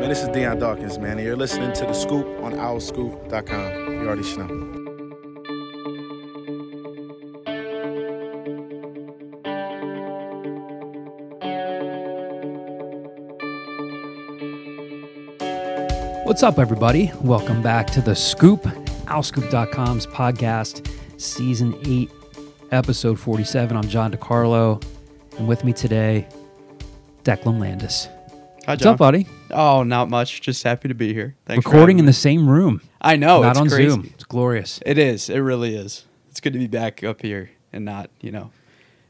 Man, this is Deion Dawkins, man, and you're listening to The Scoop on OwlScoop.com. You already know. What's up, everybody? Welcome back to The Scoop, OwlScoop.com's podcast, Season 8, Episode 47. I'm John DiCarlo, and with me today, Declan Landis. Hi, John. What's up, buddy? Oh, not much. Just happy to be here. Thanks Recording in the same room, I know. not it's on crazy. Zoom. It's glorious. It is. It really is. It's good to be back up here and not, you know,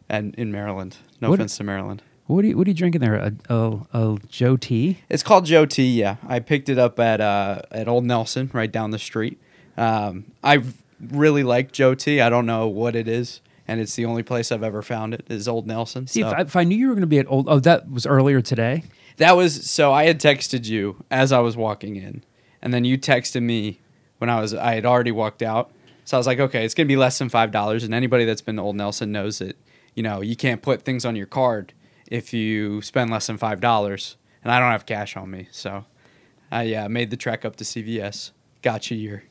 and in Maryland. No What- offense to Maryland. What are you, what are you drinking there? A, a, a Joe Tea? It's called Joe T. Yeah, I picked it up at uh, at Old Nelson, right down the street. Um, I really like Joe T. I don't know what it is, and it's the only place I've ever found it is Old Nelson. See, so. if, I, if I knew you were going to be at Old, oh, that was earlier today. That was so I had texted you as I was walking in, and then you texted me when I was I had already walked out. So I was like, okay, it's gonna be less than five dollars, and anybody that's been to Old Nelson knows that you know you can't put things on your card if you spend less than five dollars, and I don't have cash on me, so I yeah made the trek up to CVS, got you your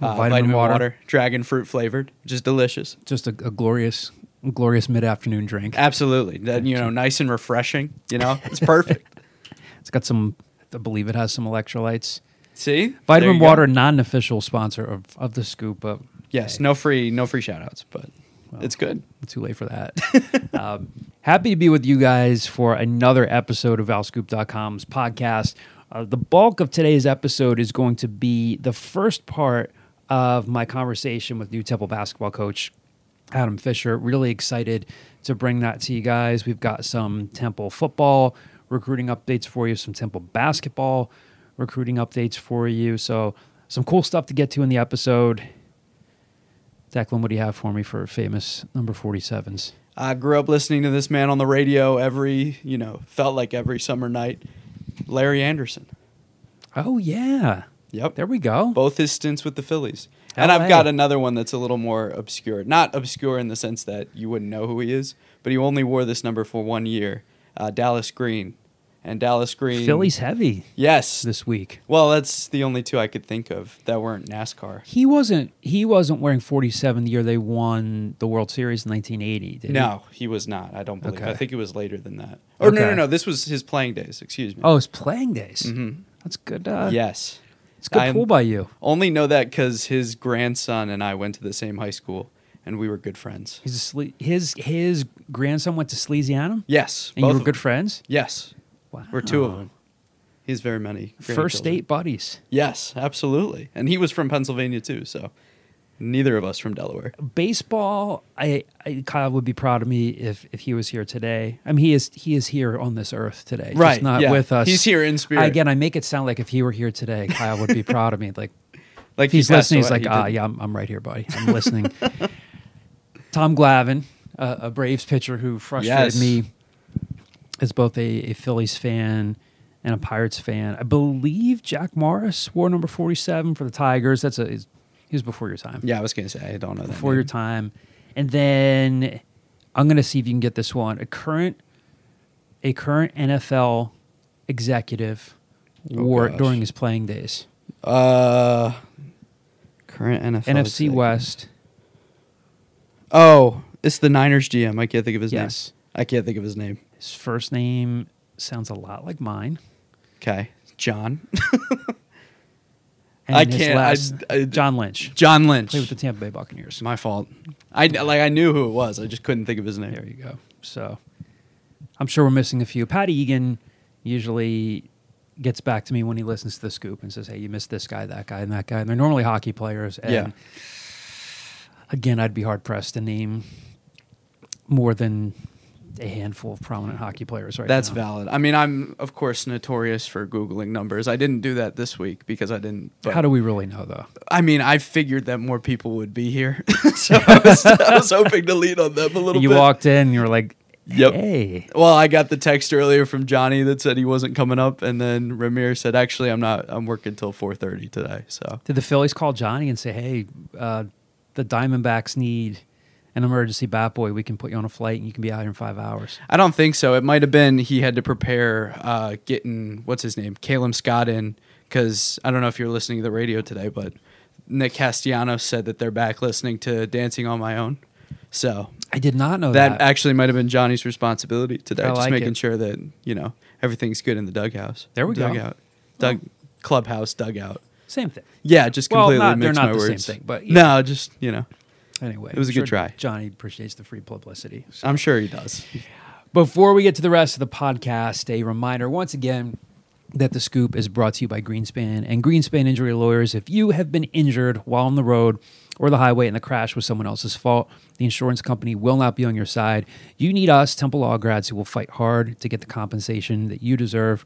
uh, Vitamin vitamin, water. water. dragon fruit flavored, just delicious. Just a, a glorious, glorious mid afternoon drink. Absolutely, that you know, nice and refreshing. You know, it's perfect. It's got some, I believe it has some electrolytes. See, Vitamin go. Water, non official sponsor of, of the scoop, but Yes, no free, no free shout outs, but it's good. too late for that. um, happy to be with you guys for another episode of OwlScoop.com's podcast. Uh, the bulk of today's episode is going to be the first part of my conversation with new Temple basketball coach Adam Fisher. Really excited to bring that to you guys. We've got some Temple football recruiting updates for you, some Temple basketball recruiting updates for you. So, some cool stuff to get to in the episode. Declan, what do you have for me for famous number 47s? I grew up listening to this man on the radio every, you know, felt like every summer night. Larry Andersen. Oh, yeah. Yep. There we go. Both his stints with the Phillies. And I've got another one that's a little more obscure. Not obscure in the sense that you wouldn't know who he is, but he only wore this number for one year. Uh, Dallas Green. And Dallas Green. Philly's heavy Yes. this week. Well, that's the only two I could think of that weren't NASCAR. He wasn't he wasn't wearing 47 the year they won the World Series in 1980, did he? No, he was not. I don't believe. Okay. I think it was later than that. Or no, Okay. no, no. This was his playing days. Excuse me. Oh, it's playing days. Mhm. That's good. Uh, yes. It's good I'm- pull by you. Only know that because his grandson and I went to the same high school, and we were good friends. Sle- his his grandson went to Salesianum, Yes, and both you were good friends. Yes, Wow. we're two of them. He's very many First grandchildren. state buddies. Yes, absolutely. And he was from Pennsylvania too, so neither of us from Delaware. Baseball, I, I Kyle would be proud of me if if he was here today. I mean, he is he is here on this earth today, just Right, not yeah. with us. He's here in spirit. Again, I make it sound like if he were here today, Kyle would be proud of me. Like Like he's listening, he's like, he ah, did. yeah, I'm, I'm right here, buddy. I'm listening. Tom Glavine, uh, a Braves pitcher who frustrated Yes. me, is both a, a Phillies fan and a Pirates fan. I believe Jack Morris wore number 47 for the Tigers. That's a he was before your time. Yeah, I was gonna say I don't know that. before your time. And then I'm gonna see if you can get this one. A current a current NFL executive Oh, wore it during his playing days. Uh, current NFL NFC executive. West. Oh, it's the Niners GM. I can't think of his Yes. name. I can't think of his name. His first name sounds a lot like mine. Okay, John. I can't- last- I- John Lynch. John Lynch. Played with the Tampa Bay Buccaneers. My fault. I like I knew who it was. I just couldn't think of his name. There you go. So I'm sure we're missing a few. Pat Egan usually gets back to me when he listens to the scoop and says, Hey, you missed this guy, that guy, and that guy. And they're normally hockey players. And Yeah. again, I'd be hard pressed to name more than a handful of prominent hockey players right That's now. valid. I mean, I'm of course notorious for googling numbers. I didn't do that this week because I didn't. But How do we really know, though? I mean, I figured that more people would be here, so I was, I was hoping to lean on them a little bit. You bit. walked in and you were like, Yep. Hey. Well, I got the text earlier from Johnny that said he wasn't coming up, and then Ramir said, "Actually, I'm not. I'm working till 4:30 today." So Did the Phillies call Johnny and say, "Hey, uh, the Diamondbacks need an emergency bat boy, we can put you on a flight and you can be out here in five hours. I don't think so. It might have been he had to prepare uh, getting what's his name, Caleb Scott in because I don't know if you're listening to the radio today, but Nick Castellanos said that they're back listening to Dancing on My Own. So I did not know that, that. actually might have been Johnny's responsibility today, I just like making it. sure that you know everything's good in the dughouse. There we go. dugout. Dug, clubhouse dugout. Same thing. Yeah, just Well, completely not- they're mixed not my the same words. thing, but, yeah. no, just you know, Anyway, It was a I'm good sure try. Johnny appreciates the free publicity. I'm sure he does. Before we get to the rest of the podcast, a reminder once again that the scoop is brought to you by Greenspan and Greenspan Injury Lawyers. If you have been injured while on the road or the highway and the crash was someone else's fault, the insurance company will not be on your side. You need us, Temple Law grads, who will fight hard to get the compensation that you deserve.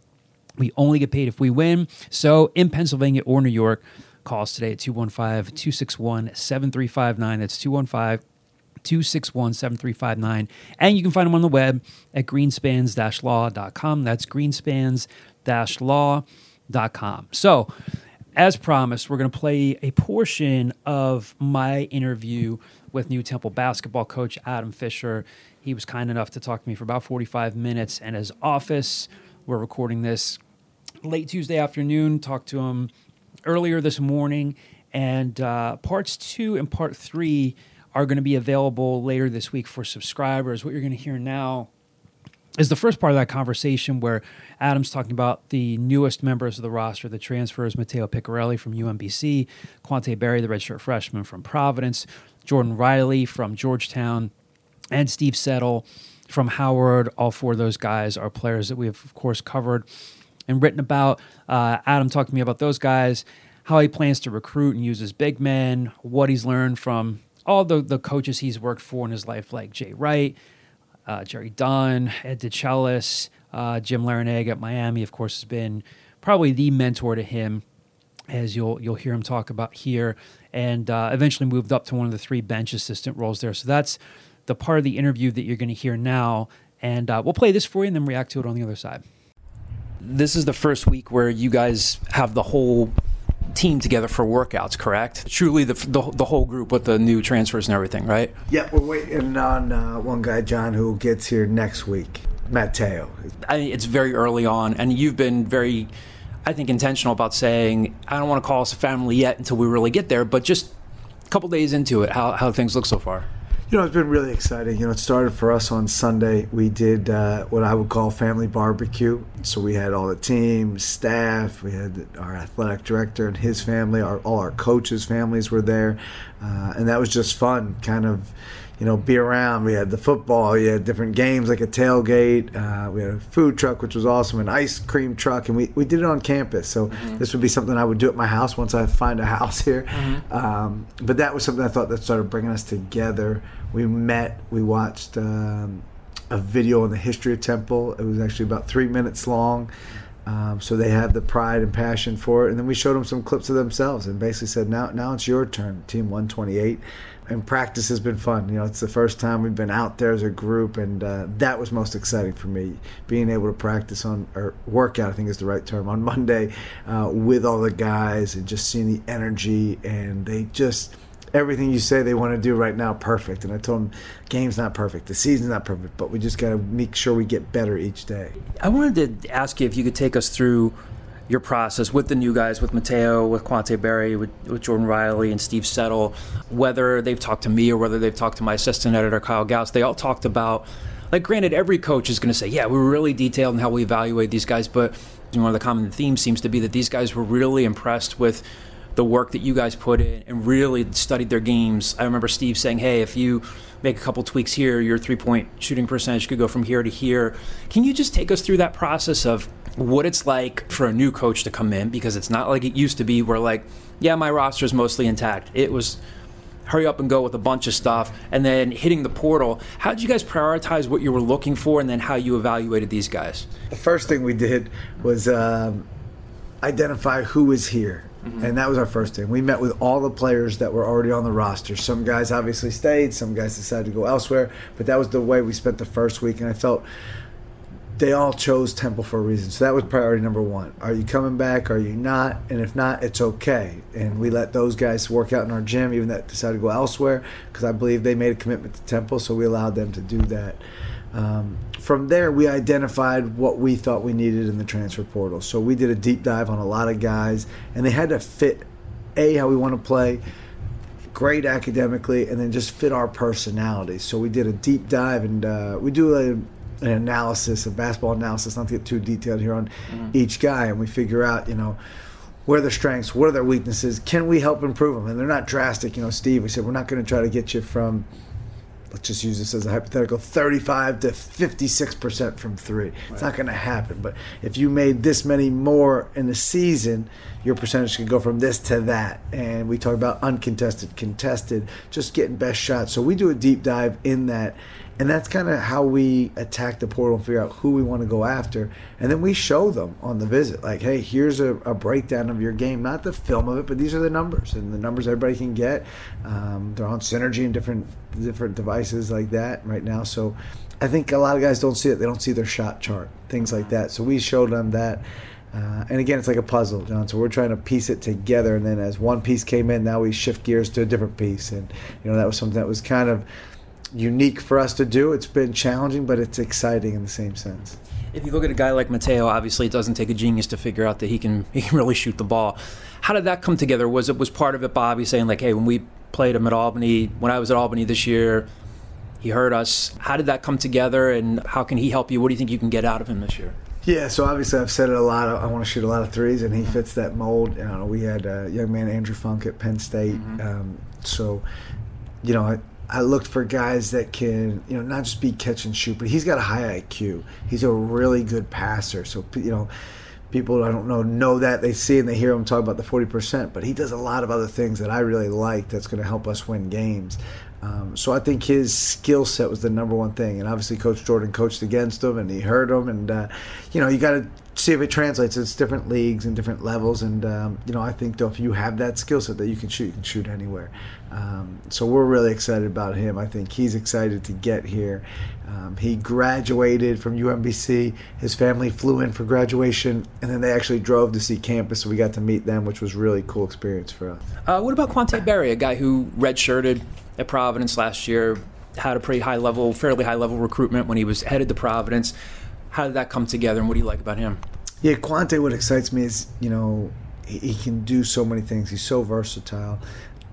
We only get paid if we win. So in Pennsylvania or New York, call us today at 215 261 7359. That's 215 261 7359. And you can find them on the web at greenspans law.com. That's greenspans law.com. So, as promised, we're going to play a portion of my interview with new Temple basketball coach Adam Fisher. He was kind enough to talk to me for about 45 minutes in his office. We're recording this late Tuesday afternoon. Talked to him earlier this morning, and uh, parts two and part three are going to be available later this week for subscribers. What you're going to hear now is the first part of that conversation where Adam's talking about the newest members of the roster, the transfers, Matteo Picarelli from UMBC, Quante Berry, the redshirt freshman from Providence, Jordan Riley from Georgetown, and Steve Settle from Howard. All four of those guys are players that we have, of course, covered and written about. Uh, Adam talked to me about those guys, how he plans to recruit and use his big men, what he's learned from all the, the coaches he's worked for in his life, like Jay Wright, uh, Jerry Dunn, Ed DeChellis, uh, Jim Larranaga at Miami, of course, has been probably the mentor to him, as you'll you'll hear him talk about here, and uh, eventually moved up to one of the three bench assistant roles there. So that's the part of the interview that you're going to hear now, and uh, we'll play this for you and then react to it on the other side. This is the first week where you guys have the whole team together for workouts, correct? Truly, the the, the whole group with the new transfers and everything, right? Yeah, we're waiting on uh, one guy, John, who gets here next week. Matteo. I mean, it's very early on, and you've been very, I think, intentional about saying, I don't want to call us a family yet until we really get there, but just a couple days into it, how, how things look so far. You know, it's been really exciting. You know, it started for us on Sunday. We did uh, what I would call family barbecue. So we had all the team, staff, we had our athletic director and his family, our, all our coaches' families were there. Uh, and that was just fun, kind of, you know, be around. We had the football, we had different games like a tailgate. Uh, we had a food truck, which was awesome, an ice cream truck, and we, we did it on campus. So this would be something I would do at my house once I find a house here. Um, but that was something I thought that started bringing us together. We met, we watched um, a video on the history of Temple. It was actually about three minutes long. Um, so they have the pride and passion for it, and then we showed them some clips of themselves, and basically said, "Now, now it's your turn, Team 128." And practice has been fun. You know, it's the first time we've been out there as a group, and uh, that was most exciting for me. Being able to practice on or workout, I think is the right term, on Monday uh, with all the guys, and just seeing the energy, and they just everything you say they want to do right now perfect. And I told them, game's not perfect, the season's not perfect, but we just got to make sure we get better each day. I wanted to ask you if you could take us through your process with the new guys, with Matteo, with Quante Berry, with, with Jordan Riley and Steve Settle, whether they've talked to me or whether they've talked to my assistant editor, Kyle Gauss, they all talked about, like, granted, every coach is going to say, yeah, we were really detailed in how we evaluate these guys, but one of the common themes seems to be that these guys were really impressed with the work that you guys put in and really studied their games. I remember Steve saying, "Hey, if you make a couple tweaks here, your three-point shooting percentage could go from here to here." Can you just take us through that process of what it's like for a new coach to come in because it's not like it used to be where like, yeah, my roster is mostly intact. It was hurry up and go with a bunch of stuff and then hitting the portal. How did you guys prioritize what you were looking for and then how you evaluated these guys? The first thing we did was um, identify who was here. And that was our first thing. We met with all the players that were already on the roster. Some guys obviously stayed, some guys decided to go elsewhere, but that was the way we spent the first week. And I felt they all chose Temple for a reason. So that was priority number one. Are you coming back? Are you not? And if not, it's okay. And we let those guys work out in our gym, even that decided to go elsewhere, because I believe they made a commitment to Temple, so we allowed them to do that. Um, from there, we identified what we thought we needed in the transfer portal. So we did a deep dive on a lot of guys, and they had to fit a how we want to play, great academically, and then just fit our personalities. So we did a deep dive, and uh, we do a, an analysis, a basketball analysis, not to get too detailed here on mm-hmm. each guy, and we figure out, you know, where are their strengths, what are their weaknesses, can we help improve them? And they're not drastic, you know. Steve, we said we're not going to try to get you from let's just use this as a hypothetical 35 to 56% from three. Right. It's not going to happen. But if you made this many more in the season, your percentage could go from this to that. And we talk about uncontested, contested, just getting best shots. So we do a deep dive in that and that's kind of how we attack the portal and figure out who we want to go after. And then we show them on the visit like hey here's a, a breakdown of your game. Not the film of it but these are the numbers and the numbers everybody can get. Um, they're on synergy and different different devices like that right now. So i think a lot of guys don't see it. They don't see their shot chart things like that. So we showed them that. Uh, and again, it's like a puzzle, John. So we're trying to piece it together, and then as one piece came in, now we shift gears to a different piece, and you know that was something that was kind of unique for us to do. It's been challenging, but it's exciting in the same sense. If you look at a guy like Matteo, obviously it doesn't take a genius to figure out that he can he can really shoot the ball. How did that come together? Was it was part of it Bobby saying like, "Hey, when we played him at Albany, when I was at Albany this year, he heard us." How did that come together, and how can he help you? What do you think you can get out of him this year? Yeah, so obviously I've said it a lot. I want to shoot a lot of threes, and he fits that mold. You know, we had a young man Andrew Funk at Penn State, mm-hmm. um, so you know I looked for guys that can, you know, not just be catch and shoot, but he's got a high IQ. He's a really good passer. So, you know, people I don't know know that they see and they hear him talk about the 40%, but he does a lot of other things that I really like that's going to help us win games. Um, so I think his skill set was the number one thing, and obviously Coach Jordan coached against him, and he heard him, and uh, you know you got to see if it translates. It's different leagues and different levels, and um, you know I think though if you have that skill set that you can shoot, you can shoot anywhere. Um, so we're really excited about him. I think he's excited to get here. Um, he graduated from UMBC. His family flew in for graduation, and then they actually drove to see campus. So we got to meet them, which was really cool experience for us. Uh, what about Quante Berry, a guy who redshirted at Providence last year, had a pretty high level, fairly high level recruitment when he was headed to Providence. How did that come together, and what do you like about him? Yeah, Quante. What excites me is you know he, he can do so many things. He's so versatile.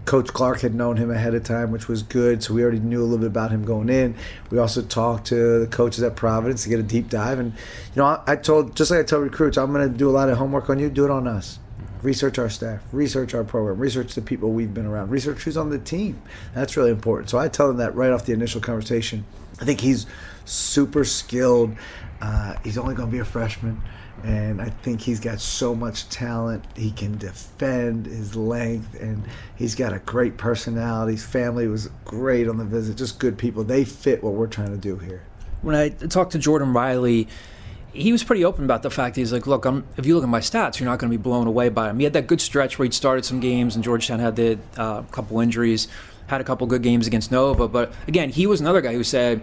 Coach Clark had known him ahead of time, which was good. So we already knew a little bit about him going in. We also talked to the coaches at Providence to get a deep dive. And, you know, I, I told, just like I tell recruits, I'm going to do a lot of homework on you, do it on us research our staff, research our program, research the people we've been around, research who's on the team. That's really important. So I tell them that right off the initial conversation. I think he's super skilled. Uh, he's only going to be a freshman. And I think he's got so much talent. He can defend his length, and he's got a great personality. His family was great on the visit, just good people. They fit what we're trying to do here. When I talked to Jordan Riley, he was pretty open about the fact he's like, look, I'm, if you look at my stats, you're not going to be blown away by him. He had that good stretch where he'd started some games, and Georgetown had a uh, couple injuries, had a couple good games against Nova. But again, he was another guy who said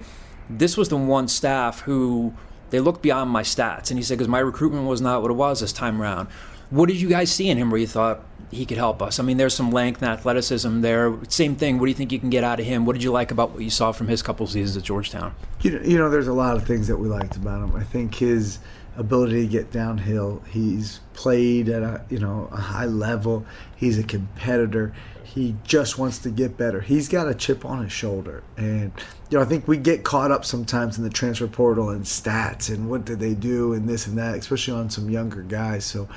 this was the one staff who they looked beyond my stats, and he said because my recruitment was not what it was this time around. What did you guys see in him where you thought he could help us? I mean, there's some length and athleticism there. Same thing. What do you think you can get out of him? What did you like about what you saw from his couple seasons at Georgetown? You know, you know, there's a lot of things that we liked about him. I think his ability to get downhill. He's played at a you know a high level. He's a competitor. He just wants to get better. He's got a chip on his shoulder, and you know I think we get caught up sometimes in the transfer portal and stats and what did they do and this and that, especially on some younger guys. So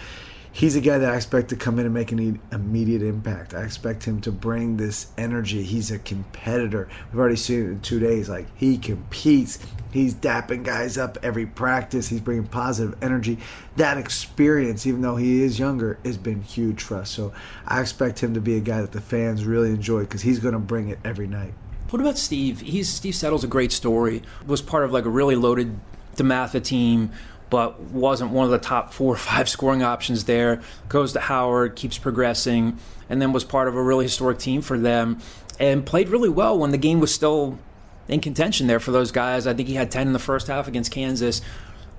he's a guy that I expect to come in and make an immediate impact. I expect him to bring this energy. He's a competitor. We've already seen it in two days. Like he competes. He's dapping guys up every practice. He's bringing positive energy. That experience, even though he is younger, has been huge for us. So I expect him to be a guy that the fans really enjoy because he's going to bring it every night. What about Steve? He's Steve Settle's a great story. Was part of like a really loaded DeMatha team but wasn't one of the top four or five scoring options there. Goes to Howard, keeps progressing, and then was part of a really historic team for them and played really well when the game was still in contention there for those guys. I think he had 10 in the first half against Kansas.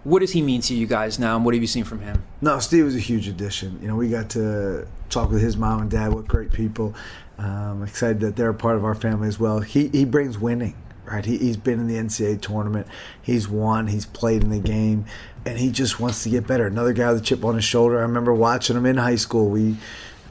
What does he mean to you guys now, and what have you seen from him? No, Steve was a huge addition. You know, we got to talk with his mom and dad. What great people! Um, excited that they're a part of our family as well. He he brings winning, right? He, he's been in the NCAA tournament. He's won. He's played in the game, and he just wants to get better. Another guy with a chip on his shoulder. I remember watching him in high school. We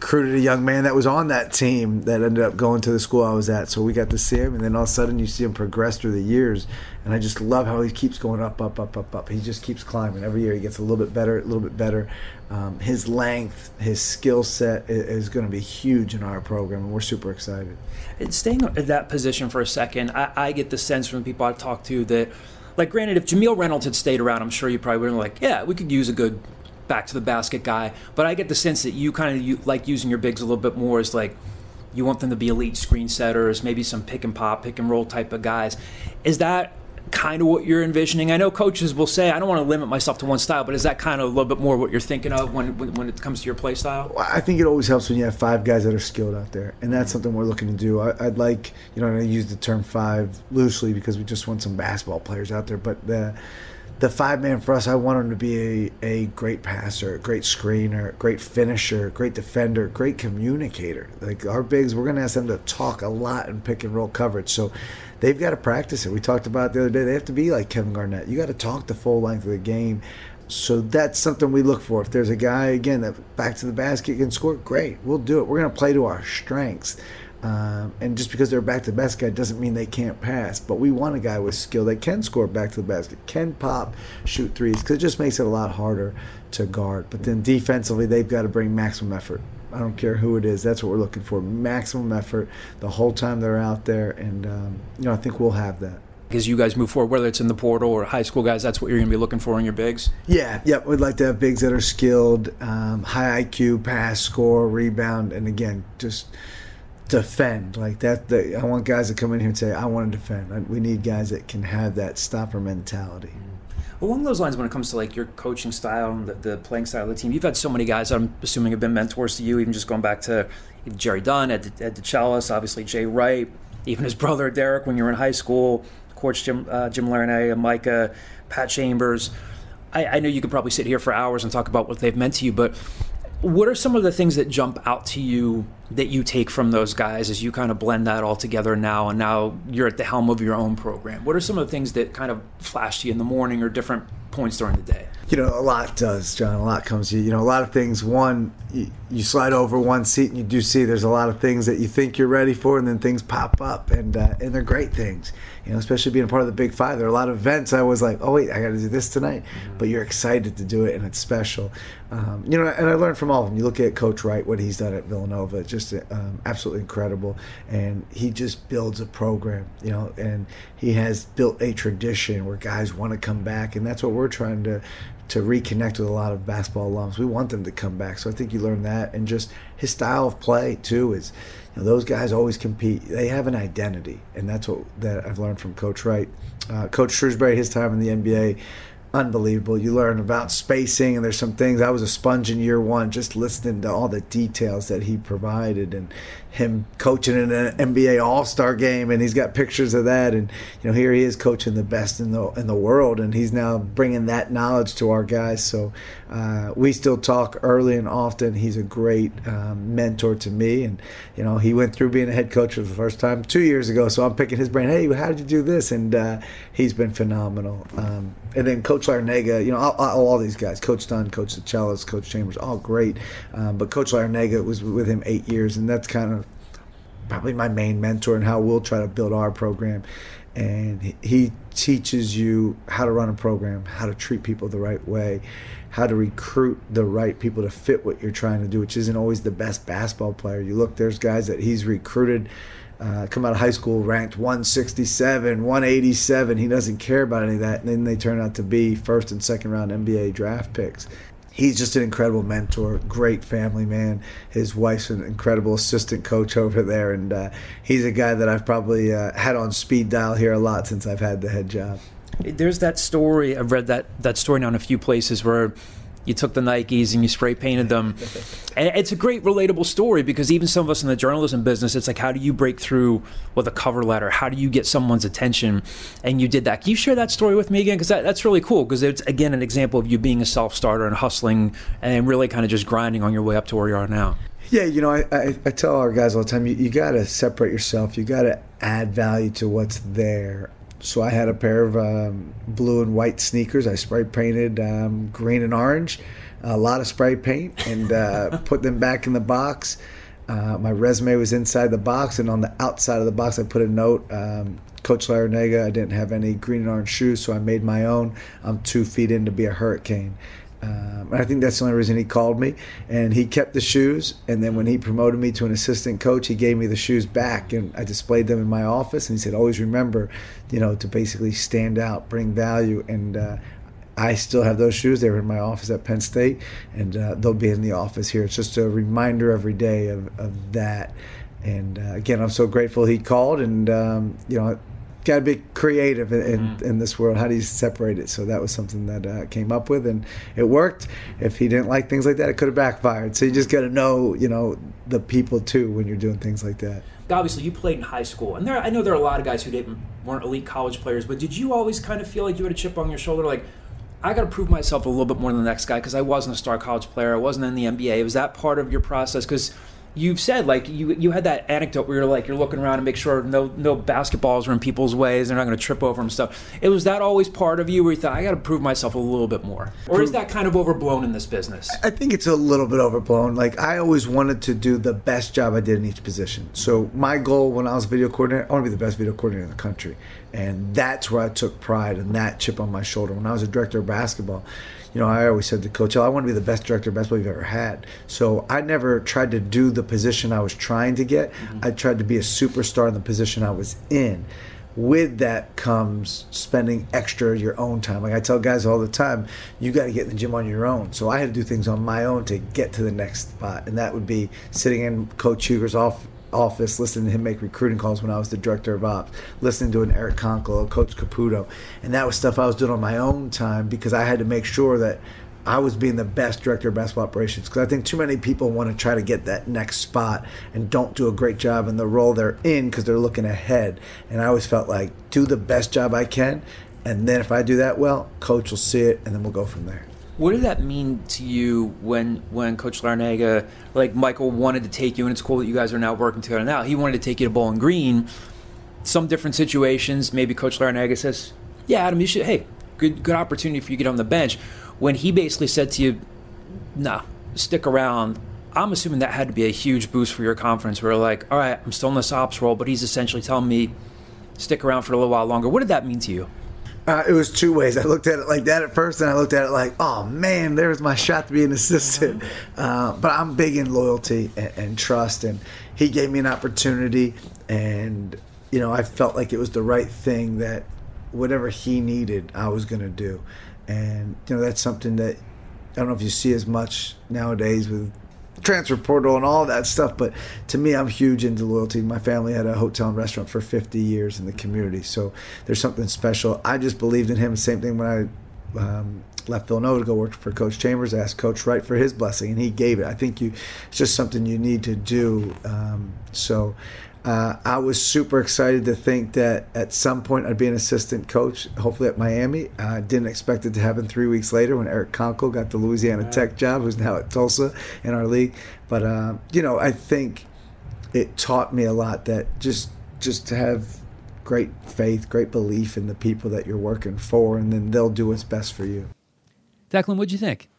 recruited a young man that was on that team that ended up going to the school I was at. So we got to see him, and then all of a sudden you see him progress through the years. And I just love how he keeps going up, up, up, up, up. He just keeps climbing. Every year he gets a little bit better, a little bit better. Um, his length, his skill set is, is going to be huge in our program, and we're super excited. And staying at that position for a second, I, I get the sense from the people I talk to that, like, granted, if Jamille Reynolds had stayed around, I'm sure you probably would have been like, yeah, we could use a good back to the basket guy. But I get the sense that you kind of you, like using your bigs a little bit more as like you want them to be elite screen setters, maybe some pick and pop, pick and roll type of guys. Is that kind of what you're envisioning? I know coaches will say I don't want to limit myself to one style, but is that kind of a little bit more what you're thinking of when when, when it comes to your play style? Well, I think it always helps when you have five guys that are skilled out there, and that's mm-hmm. something we're looking to do. I, would like, you know, I use the term five loosely because we just want some basketball players out there, but the the five man for us, I want him to be a, a great passer, a great screener, great finisher, great defender, great communicator. Like our bigs, we're going to ask them to talk a lot in pick and roll coverage. So they've got to practice it. We talked about the other day. They have to be like Kevin Garnett. You got to talk the full length of the game. So that's something we look for. If there's a guy again that back to the basket can score, great. We'll do it. We're going to play to our strengths. Um, and just because they're back to the basket doesn't mean they can't pass. But we want a guy with skill that can score back to the basket, can pop, shoot threes, because it just makes it a lot harder to guard. But then defensively, they've got to bring maximum effort. I don't care who it is. That's what we're looking for: maximum effort the whole time they're out there. And um, you know, I think we'll have that as you guys move forward, whether it's in the portal or high school guys, that's what you're going to be looking for in your bigs? Yeah, yep. We'd like to have bigs that are skilled, um, high IQ, pass, score, rebound, and again, just defend like that. The, I want guys to come in here and say, "I want to defend." We need guys that can have that stopper mentality. Along those lines, when it comes to like your coaching style and the, the, playing style of the team, you've had so many guys. I'm assuming have been mentors to you. Even just going back to Jerry Dunn, Ed, Ed DeChellis, obviously Jay Wright, even his brother Derek when you were in high school, Coach Jim uh, Jim Larranaga, Micah, Pat Chambers. I, I know you could probably sit here for hours and talk about what they've meant to you, but what are some of the things that jump out to you that you take from those guys as you kind of blend that all together now and now you're at the helm of your own program? What are some of the things that kind of flash to you in the morning or different points during the day? You know, a lot does, John. A lot comes to you. You know, a lot of things. One, you, slide over one seat and you do see there's a lot of things that you think you're ready for, and then things pop up, and uh, and they're great things. You know, especially being a part of the Big Five. There are a lot of events I was like, oh wait, I got to do this tonight, but you're excited to do it, and it's special. Um, you know, and I learned from all of them. You look at Coach Wright, what he's done at Villanova, just um, absolutely incredible, and he just builds a program. You know, and he has built a tradition where guys want to come back, and that's what we're trying to to reconnect with a lot of basketball alums. We want them to come back. So I think you learn that, and just his style of play too is, you know, those guys always compete. They have an identity, and that's what that I've learned from Coach Wright, uh, Coach Shrewsberry, His time in the NBA unbelievable. You learn about spacing, and there's some things. I was a sponge in year one, just listening to all the details that he provided, and him coaching in an NBA All Star game, and he's got pictures of that. And you know, here he is coaching the best in the in the world, and he's now bringing that knowledge to our guys. So uh, we still talk early and often. He's a great um, mentor to me, and you know, he went through being a head coach for the first time two years ago. So I'm picking his brain. Hey, how did you do this? And uh, he's been phenomenal. Um, and then Coach Larranaga, you know, all, all, all, these guys, Coach Dunn, Coach DeChellis, Coach Chambers, all great. Um, but Coach Larranaga was with him eight years, and that's kind of probably my main mentor and how we'll try to build our program. And he teaches you how to run a program, how to treat people the right way, how to recruit the right people to fit what you're trying to do, which isn't always the best basketball player. You look, there's guys that he's recruited uh, come out of high school ranked 167, 187. He doesn't care about any of that. And then they turn out to be first and second round NBA draft picks. He's just an incredible mentor, great family man. His wife's an incredible assistant coach over there, and uh, he's a guy that I've probably uh, had on speed dial here a lot since I've had the head job. There's that story. I've read that that story now in a few places where you took the Nikes and you spray painted them. and it's a great relatable story because even some of us in the journalism business, it's like, how do you break through with a cover letter? How do you get someone's attention? And you did that. Can you share that story with me again? Because that, that's really cool because it's, again, an example of you being a self starter and hustling and really kind of just grinding on your way up to where you are now. Yeah, you know, I, I, I tell our guys all the time, you, you got to separate yourself. You got to add value to what's there. So I had a pair of um, blue and white sneakers. I spray painted um, green and orange, a lot of spray paint, and uh, put them back in the box. Uh, my resume was inside the box, and on the outside of the box, I put a note. Um, Coach Larrañaga, I didn't have any green and orange shoes, so I made my own. I'm two feet in to be a hurricane. Um, and I think that's the only reason he called me. And he kept the shoes. And then when he promoted me to an assistant coach, he gave me the shoes back, and I displayed them in my office. And he said, "Always remember, you know, to basically stand out, bring value." And uh, I still have those shoes. They were in my office at Penn State, and uh, they'll be in the office here. It's just a reminder every day of, of that. And uh, again, I'm so grateful he called, and um, you know, got to be creative in, in, mm. in, this world. How do you separate it? So that was something that uh, came up with, and it worked. If he didn't like things like that, it could have backfired. So you just got to know, you know, the people too when you're doing things like that. Obviously, you played in high school, and there I know there are a lot of guys who didn't weren't elite college players. But did you always kind of feel like you had a chip on your shoulder, like? I got to prove myself a little bit more than the next guy because I wasn't a star college player. I wasn't in the NBA. Was that part of your process? Because you've said like you you had that anecdote where you're like you're looking around to make sure no no basketballs are in people's ways they're not going to trip over them stuff. It was that always part of you where you thought i got to prove myself a little bit more. Or is that kind of overblown in this business? I think it's a little bit overblown. Like i always wanted to do the best job i did in each position. So my goal when i was video coordinator i want to be the best video coordinator in the country. And that's where i took pride and that chip on my shoulder. When i was a director of basketball you know, I always said to Coach I want to be the best director basketball you've ever had. So I never tried to do the position I was trying to get. Mm-hmm. I tried to be a superstar in the position I was in. With that comes spending extra your own time. Like I tell guys all the time, you got to get in the gym on your own. So I had to do things on my own to get to the next spot, and that would be sitting in Coach Huger's off, office, listening to him make recruiting calls when I was the director of ops, listening to an Eric Konkol, Coach Caputo, and that was stuff I was doing on my own time because I had to make sure that I was being the best director of basketball operations because I think too many people want to try to get that next spot and don't do a great job in the role they're in because they're looking ahead. And I always felt like do the best job I can, and then if I do that well, coach will see it, and then we'll go from there. What did that mean to you when when Coach Larrañaga, like Michael, wanted to take you, and it's cool that you guys are now working together now. He wanted to take you to Bowling Green. Some different situations, maybe Coach Larrañaga says, "Yeah, Adam, you should. Hey, good good opportunity for you to get on the bench." When he basically said to you, "Nah, stick around." I'm assuming that had to be a huge boost for your conference. Where like, all right, I'm still in this ops role, but he's essentially telling me, stick around for a little while longer. What did that mean to you? Uh, it was two ways. I looked at it like that at first, and I looked at it like, oh man, there's my shot to be an assistant. Uh, but I'm big in loyalty and, and, trust, and he gave me an opportunity, and you know, I felt like it was the right thing that whatever he needed, I was going to do, and you know, that's something that I don't know if you see as much nowadays with transfer portal and all that stuff. But to me, I'm huge into loyalty. My family had a hotel and restaurant for 50 years in the community, so there's something special. I just believed in him. Same thing when I um, left Villanova to go work for Coach Chambers. Asked Coach Wright for his blessing, and he gave it. I think you, it's just something you need to do. Um, so uh, I was super excited to think that at some point I'd be an assistant coach, hopefully at Miami. I uh, didn't expect it to happen three weeks later when Eric Konkol got the Louisiana Tech job, who's now at Tulsa in our league. But uh, you know, I think it taught me a lot that just just to have great faith, great belief in the people that you're working for, and then they'll do what's best for you. Declan, what'd you think?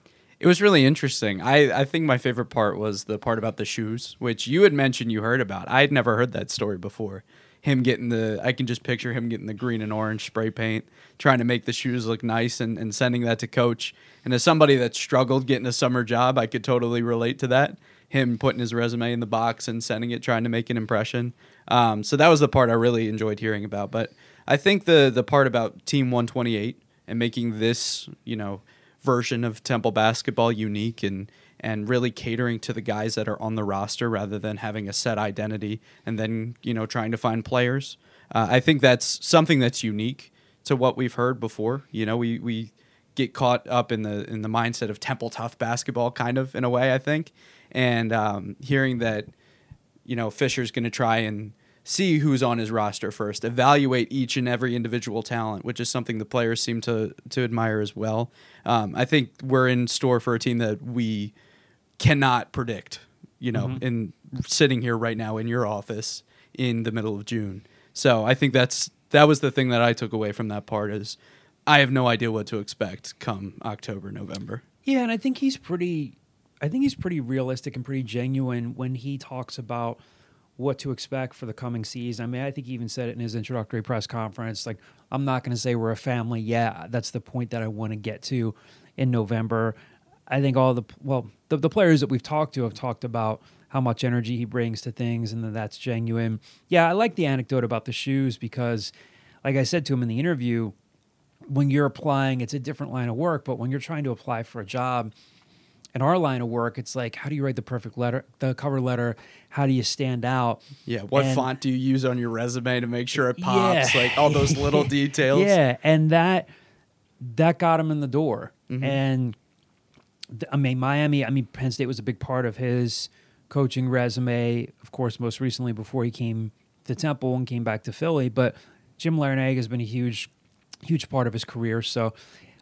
It was really interesting. I, I think my favorite part was the part about the shoes, which you had mentioned you heard about. I had never heard that story before. Him getting the, I can just picture him getting the green and orange spray paint, trying to make the shoes look nice and, and sending that to coach. And as somebody that struggled getting a summer job, I could totally relate to that. Him putting his resume in the box and sending it, trying to make an impression. Um, so that was the part I really enjoyed hearing about. But I think the the part about Team 128 and making this, you know, version of Temple basketball unique and and really catering to the guys that are on the roster rather than having a set identity and then you know trying to find players. Uh, I think that's something that's unique to what we've heard before. You know, we we get caught up in the in the mindset of Temple tough basketball, kind of in a way. I think, and um, hearing that, you know, Fisher's going to try and see who's on his roster first, evaluate each and every individual talent, which is something the players seem to to admire as well. Um, I think we're in store for a team that we cannot predict. You know, Mm-hmm. in sitting here right now in your office in the middle of June. So I think that's that was the thing that I took away from that part is I have no idea what to expect come October, November. Yeah, and I think he's pretty. I think he's pretty realistic and pretty genuine when he talks about what to expect for the coming season. I mean, I think he even said it in his introductory press conference. Like, I'm not going to say we're a family Yeah, That's the point that I want to get to in November. I think all the well, the, the players that we've talked to have talked about how much energy he brings to things, and that that's genuine. Yeah, I like the anecdote about the shoes because, like I said to him in the interview, when you're applying, it's a different line of work. But when you're trying to apply for a job, in our line of work, it's like, how do you write the perfect letter, the cover letter? How do you stand out? Yeah, what And- font do you use on your resume to make sure it pops? Yeah. Like all those little details. Yeah, and that that got him in the door. Mm-hmm. And I mean, Miami. I mean, Penn State was a big part of his coaching resume. Of course, most recently before he came to Temple and came back to Philly. But Jim Larranaga has been a huge, huge part of his career. So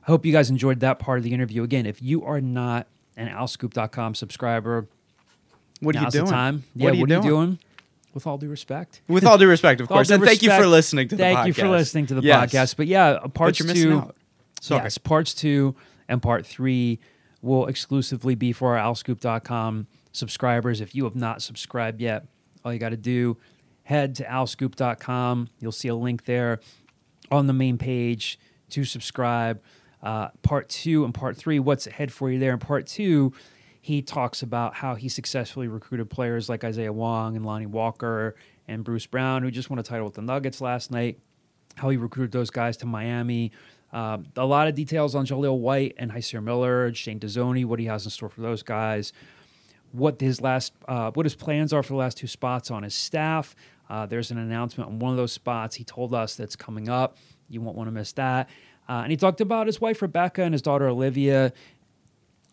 I hope you guys enjoyed that part of the interview. Again, if you are not an OwlScoop.com subscriber, What are you now's doing? the time. What yeah, are you what doing? are you doing? With all due respect. With all due respect, of course. And thank you for listening to the thank podcast. you for listening to the Yes. podcast. But yeah, uh, parts But two, out. Sorry. yes, parts two and part three will exclusively be for our OwlScoop.com subscribers. If you have not subscribed yet, all you got to do head to OwlScoop.com. You'll see a link there on the main page to subscribe. Uh, part two and part three, what's ahead for you there? In part two, he talks about how he successfully recruited players like Isaiah Wong and Lonnie Walker and Bruce Brown, who just won a title with the Nuggets last night. How he recruited those guys to Miami. Uh, a lot of details on Jahlil White and Hysier Miller, Shane Dezonie, what he has in store for those guys what his last uh, what his plans are for the last two spots on his staff. Uh, there's an announcement on one of those spots. He told us that's coming up. You won't want to miss that. Uh, and he talked about his wife Rebecca and his daughter Olivia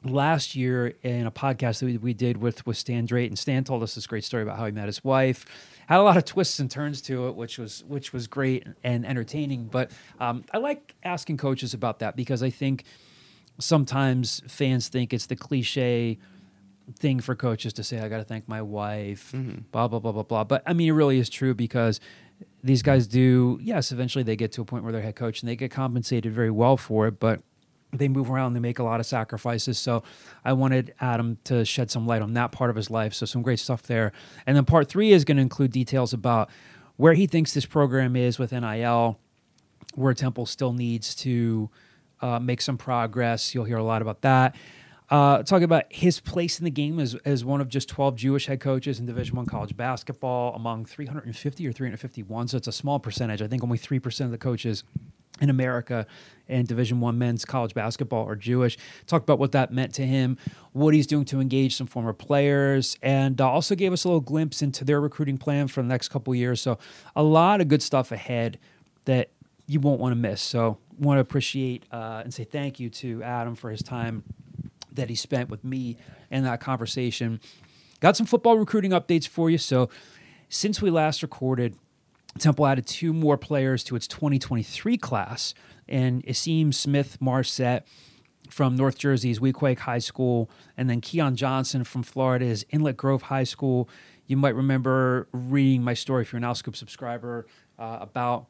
last year in a podcast that we, we did with with Stan Drayton. Stan told us this great story about how he met his wife. Had a lot of twists and turns to it, which was which was great and entertaining. But um, I like asking coaches about that because I think sometimes fans think it's the cliche thing for coaches to say, I got to thank my wife, blah, blah, blah, blah, blah. But I mean, it really is true because these guys do, yes, eventually they get to a point where they're head coach and they get compensated very well for it, but they move around, they make a lot of sacrifices. So I wanted Adam to shed some light on that part of his life. So some great stuff there. And then part three is going to include details about where he thinks this program is with NIL, where Temple still needs to uh, make some progress. You'll hear a lot about that. Uh, talk about his place in the game as, as one of just 12 Jewish head coaches in Division One college basketball among 350 or 351. So it's a small percentage. I think only 3% of the coaches in America and Division One men's college basketball are Jewish. Talk about what that meant to him, what he's doing to engage some former players, and uh, also gave us a little glimpse into their recruiting plan for the next couple years. So a lot of good stuff ahead that you won't want to miss. So want to appreciate uh, and say thank you to Adam for his time that he spent with me in that conversation. Got some football recruiting updates for you. So since we last recorded, Temple added two more players to its 2023 class, and Asim Smith Marsette from North Jersey's Weequahic High School, and then Keon Johnson from Florida's Inlet Grove High School. You might remember reading my story if you're an OwlScoop subscriber uh, about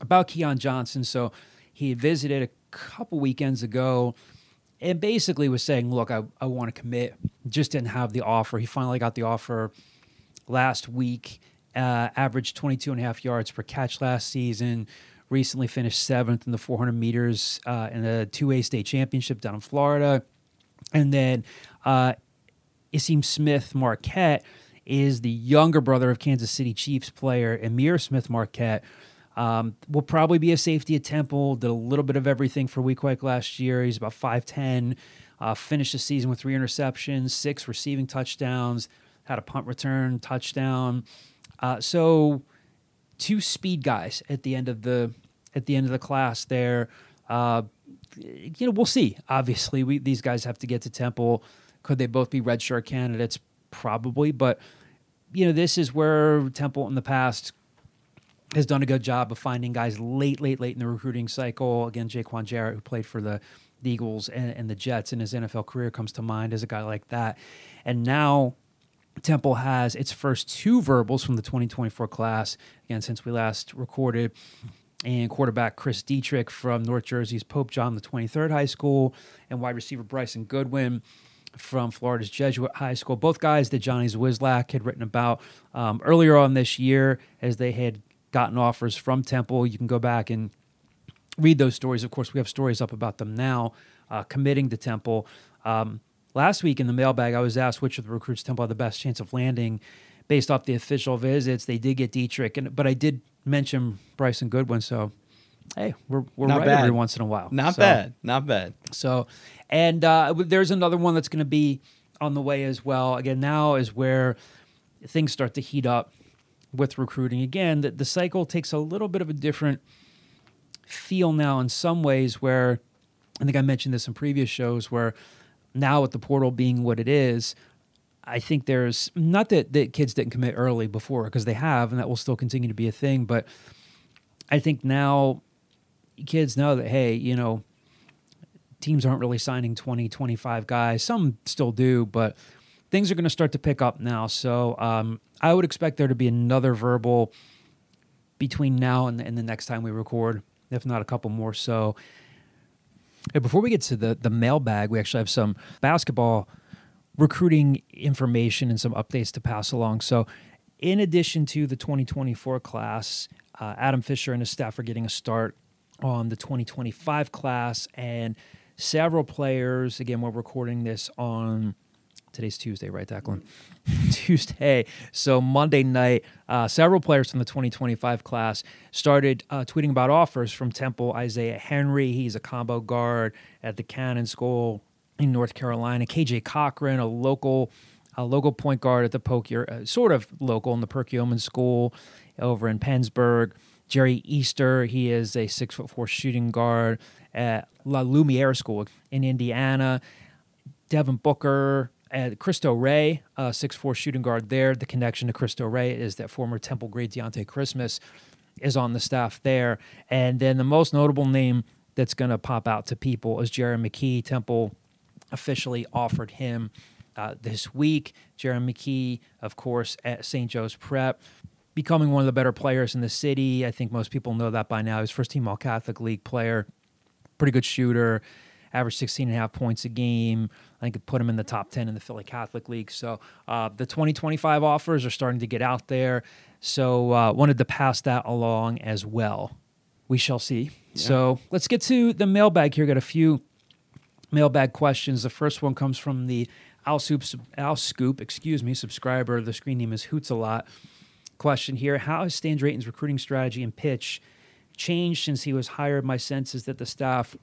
about Keon Johnson. So he visited a couple weekends ago and basically was saying, Look, I, I want to commit. Just didn't have the offer. He finally got the offer last week. Uh, averaged 22 and a half yards per catch last season. Recently finished seventh in the 400 meters uh, in the 2A state championship down in Florida. And then uh, Isim Smith Marsette is the younger brother of Kansas City Chiefs player Ihmir Smith Marsette. Um, will probably be a safety at Temple. Did a little bit of everything for Weequahic last year. He's about 5'10. Uh, finished the season with three interceptions, six receiving touchdowns, had a punt return touchdown. Uh, so two speed guys at the end of the at the end of the class there. Uh, you know, we'll see. Obviously, we these guys have to get to Temple. Could they both be redshirt candidates? Probably, but you know, this is where Temple in the past has done a good job of finding guys late, late, late in the recruiting cycle. Again, Jaquan Jarrett, who played for the, Eagles and, and the Jets in his NFL career, comes to mind as a guy like that. And now Temple has its first two verbals from the 2024 class, again, since we last recorded. And quarterback Chris Dietrich from North Jersey's Pope John the 23rd High School, and wide receiver Bryson Goodwin from Florida's Jesuit High School. Both guys that Johnny Zwislak had written about um, earlier on this year as they had gotten offers from Temple. You can go back and read those stories. Of course, we have stories up about them now, uh, committing to Temple. Um, last week in the mailbag, I was asked which of the recruits Temple had the best chance of landing based off the official visits. They did get Dietrich, and but I did mention Bryson Goodwin. So, hey, we're we're Not right bad. every once in a while. Not So- bad. Not bad. so, and uh, there's another one that's going to be on the way as well. Again, now is where things start to heat up with recruiting. Again, that the cycle takes a little bit of a different feel now in some ways where I think I mentioned this in previous shows where now with the portal being what it is, I think there's not that, that kids didn't commit early before because they have, and that will still continue to be a thing. But I think now kids know that, hey, you know, teams aren't really signing 20, 25 guys. Some still do, but things are going to start to pick up now. So um, I would expect there to be another verbal between now and, and the next time we record, if not a couple more. So Hey, before we get to the the mailbag, we actually have some basketball recruiting information and some updates to pass along. So, in addition to the 2024 class, uh, Adam Fisher and his staff are getting a start on the 2025 class, and several players. Again, we're recording this on today's Tuesday, right, Declan? Tuesday. So Monday night, uh, several players from the 2025 class started uh, tweeting about offers from Temple. Isaiah Henry, he's a combo guard at the Cannon School in North Carolina. KJ Cochran, a local, a local point guard at the Pokier, uh, sort of local in the Perkiomen School over in Pennsburg. Jerry Easter, he is a six foot four shooting guard at La Lumiere School in Indiana. Devin Booker, uh, Cristo Rey, uh, six four shooting guard there. The connection to Cristo Rey is that former Temple great Dionte Christmas is on the staff there. And then the most notable name that's going to pop out to people is Jeremy McKee. Temple officially offered him uh, this week. Jeremy McKee, of course, at St. Joe's Prep, becoming one of the better players in the city. I think most people know that by now. He's first team All Catholic League player, pretty good shooter, averaged 16 and a half points a game. I think it put him in the top 10 in the Philly Catholic League. So uh, the 2025 offers are starting to get out there. So uh, wanted to pass that along as well. We shall see. So let's get to the mailbag here. Got a few mailbag questions. The first one comes from the OwlScoop, Al Scoop, excuse me, subscriber. The screen name is Hoots a lot. Question here: How has Stan Drayton's recruiting strategy and pitch changed since he was hired? My sense is that the staff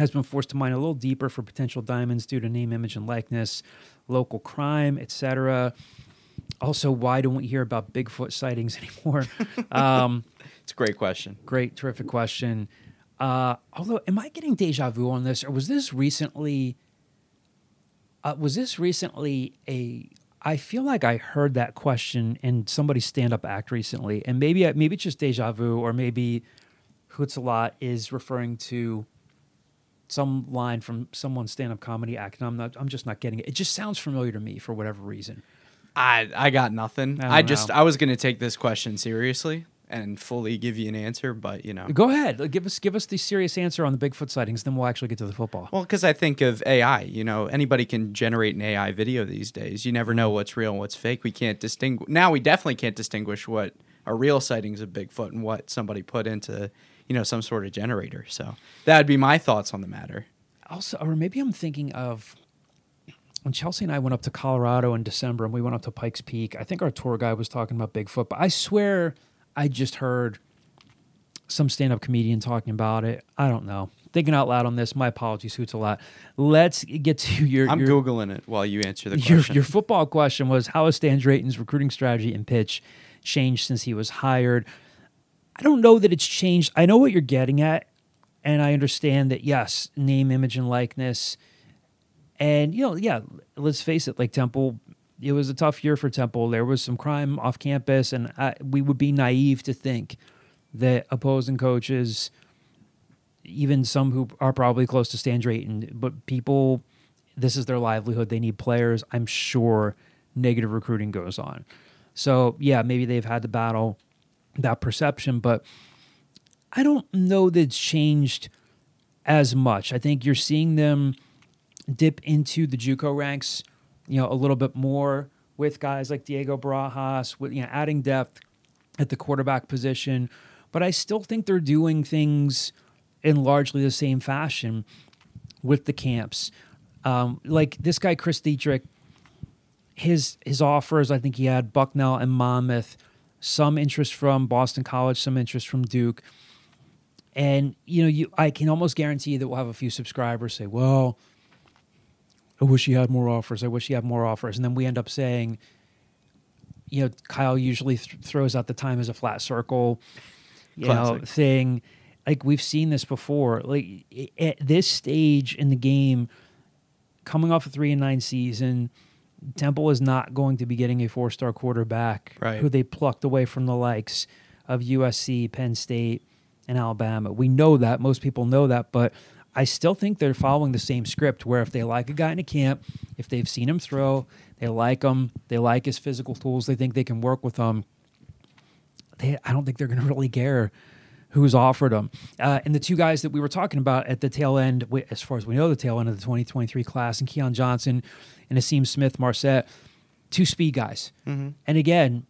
has been forced to mine a little deeper for potential diamonds due to name, image, and likeness, local crime, etc. Also, why don't we hear about Bigfoot sightings anymore? um, It's a great question. Great, terrific question. Uh, although, am I getting deja vu on this, or was this recently? Uh, was this recently a? I feel like I heard that question in somebody's stand-up act recently, and maybe I- maybe it's just deja vu, or maybe Hoots is referring to some line from someone's stand-up comedy act, and I'm not. I'm just not getting it. It just sounds familiar to me for whatever reason. I I got nothing. I I, just know. I was gonna take this question seriously and fully give you an answer, but you know. Go ahead, give us give us the serious answer on the Bigfoot sightings, then we'll actually get to the football. Well, because I think of AI. You know, anybody can generate an AI video these days. You never know what's real and what's fake. We can't distinguish. Now we definitely can't distinguish what are real sightings of Bigfoot and what somebody put into, you know, some sort of generator. So that'd be my thoughts on the matter. also, or maybe I'm thinking of when Chelsea and I went up to Colorado in December and we went up to Pikes Peak. I think our tour guide was talking about Bigfoot, but I swear I just heard some stand up comedian talking about it. I don't know. Thinking out loud on this, my apologies, Hoots a lot. Let's get to your. I'm your, googling it while you answer the your, question. your football question was how has Stan Drayton's recruiting strategy and pitch changed since he was hired? I don't know that it's changed. I know what you're getting at. and I understand that yes, name, image, and likeness. And you know, yeah, let's face it. Like Temple, it was a tough year for Temple. There was some crime off campus, and I, we would be naive to think that opposing coaches, even some who are probably close to Stan Drayton, but people, this is their livelihood. They need players. I'm sure negative recruiting goes on. So yeah, maybe they've had to battle that perception, but I don't know that it's changed as much. I think you're seeing them dip into the JUCO ranks, you know, a little bit more with guys like Diego Barajas, with you know, adding depth at the quarterback position. But I still think they're doing things in largely the same fashion with the camps. Um, like this guy Chris Dietrich, his his offers, I think he had Bucknell and Monmouth, some interest from Boston College, some interest from Duke. And you know, you I can almost guarantee that we'll have a few subscribers say, "Well, I wish he had more offers. I wish he had more offers." And then we end up saying, you know, Kyle usually th- throws out the time as a flat circle, you know, thing. Like we've seen this before. Like at this stage in the game, coming off a three and nine season, Temple is not going to be getting a four star quarterback Right. who they plucked away from the likes of USC, Penn State, and Alabama. We know that. Most people know that, but I still think they're following the same script where if they like a guy in a camp, if they've seen him throw, they like him, they like his physical tools, they think they can work with him. They, I don't think they're going to really care who's offered them. Uh, and the two guys that we were talking about at the tail end, as far as we know, the tail end of the 2023 class, and Keon Johnson and Asim Smith Marsette, two speed guys. And again,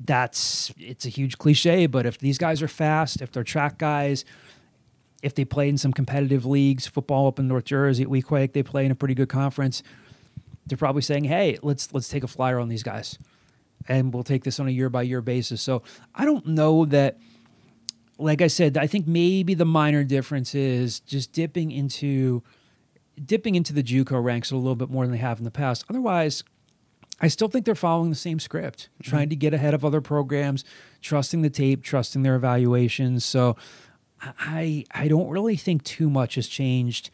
that's it's a huge cliche, but if these guys are fast, if they're track guys, if they play in some competitive leagues, football up in North Jersey at Weequahic, they play in a pretty good conference. They're probably saying, "Hey, let's let's take a flyer on these guys, and we'll take this on a year by year basis." So I don't know that. Like I said, I think maybe the minor difference is just dipping into dipping into the JUCO ranks a little bit more than they have in the past. Otherwise, I still think they're following the same script, mm-hmm. trying to get ahead of other programs, trusting the tape, trusting their evaluations. So I I don't really think too much has changed.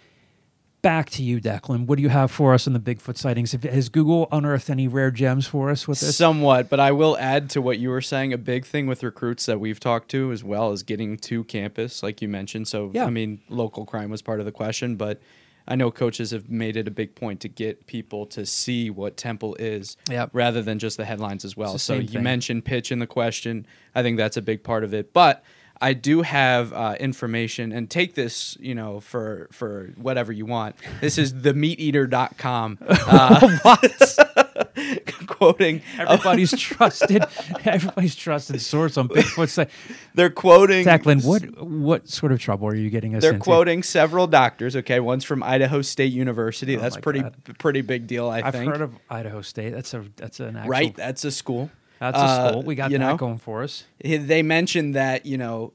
Back to you, Declan. What do you have for us on the Bigfoot sightings? Has Google unearthed any rare gems for us with this? Somewhat, but I will add to what you were saying. A big thing with recruits that we've talked to as well is getting to campus, like you mentioned. So, Yeah. I mean, local crime was part of the question, but I know coaches have made it a big point to get people to see what Temple is Yep. rather than just the headlines as well. So, you thing. mentioned pitch in the question. I think that's a big part of it. But I do have uh, information, and take this, you know, for for whatever you want. This is themeateater.com. Uh, quoting Everybody's trusted. Everybody's trusted source on Bigfoot. Site. They're quoting Declan, what what sort of trouble are you getting us They're into? quoting several doctors. Okay, one's from Idaho State University. That's Oh my pretty God. pretty big deal. I I've think. heard of Idaho State. That's a that's an actual right, that's a school. That's a Uh, school. We got that know? going for us. They mentioned that you know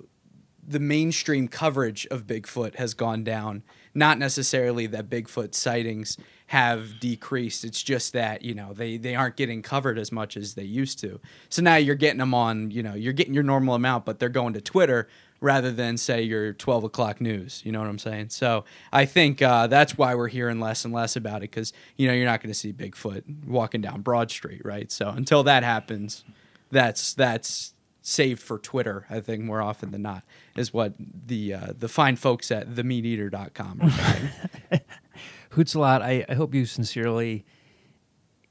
the mainstream coverage of Bigfoot has gone down. Not necessarily that Bigfoot sightings have decreased. It's just that you know they they aren't getting covered as much as they used to. So now you're getting them on. You know you're getting your normal amount, but they're going to Twitter rather than say your 12 o'clock news. You know what I'm saying? So I think uh, that's why we're hearing less and less about it because you know you're not going to see Bigfoot walking down Broad Street, right? So until that happens, that's that's saved for Twitter. I think more often than not is what the uh, the fine folks at themeateater.com are saying. Hoots a lot. I, I hope you sincerely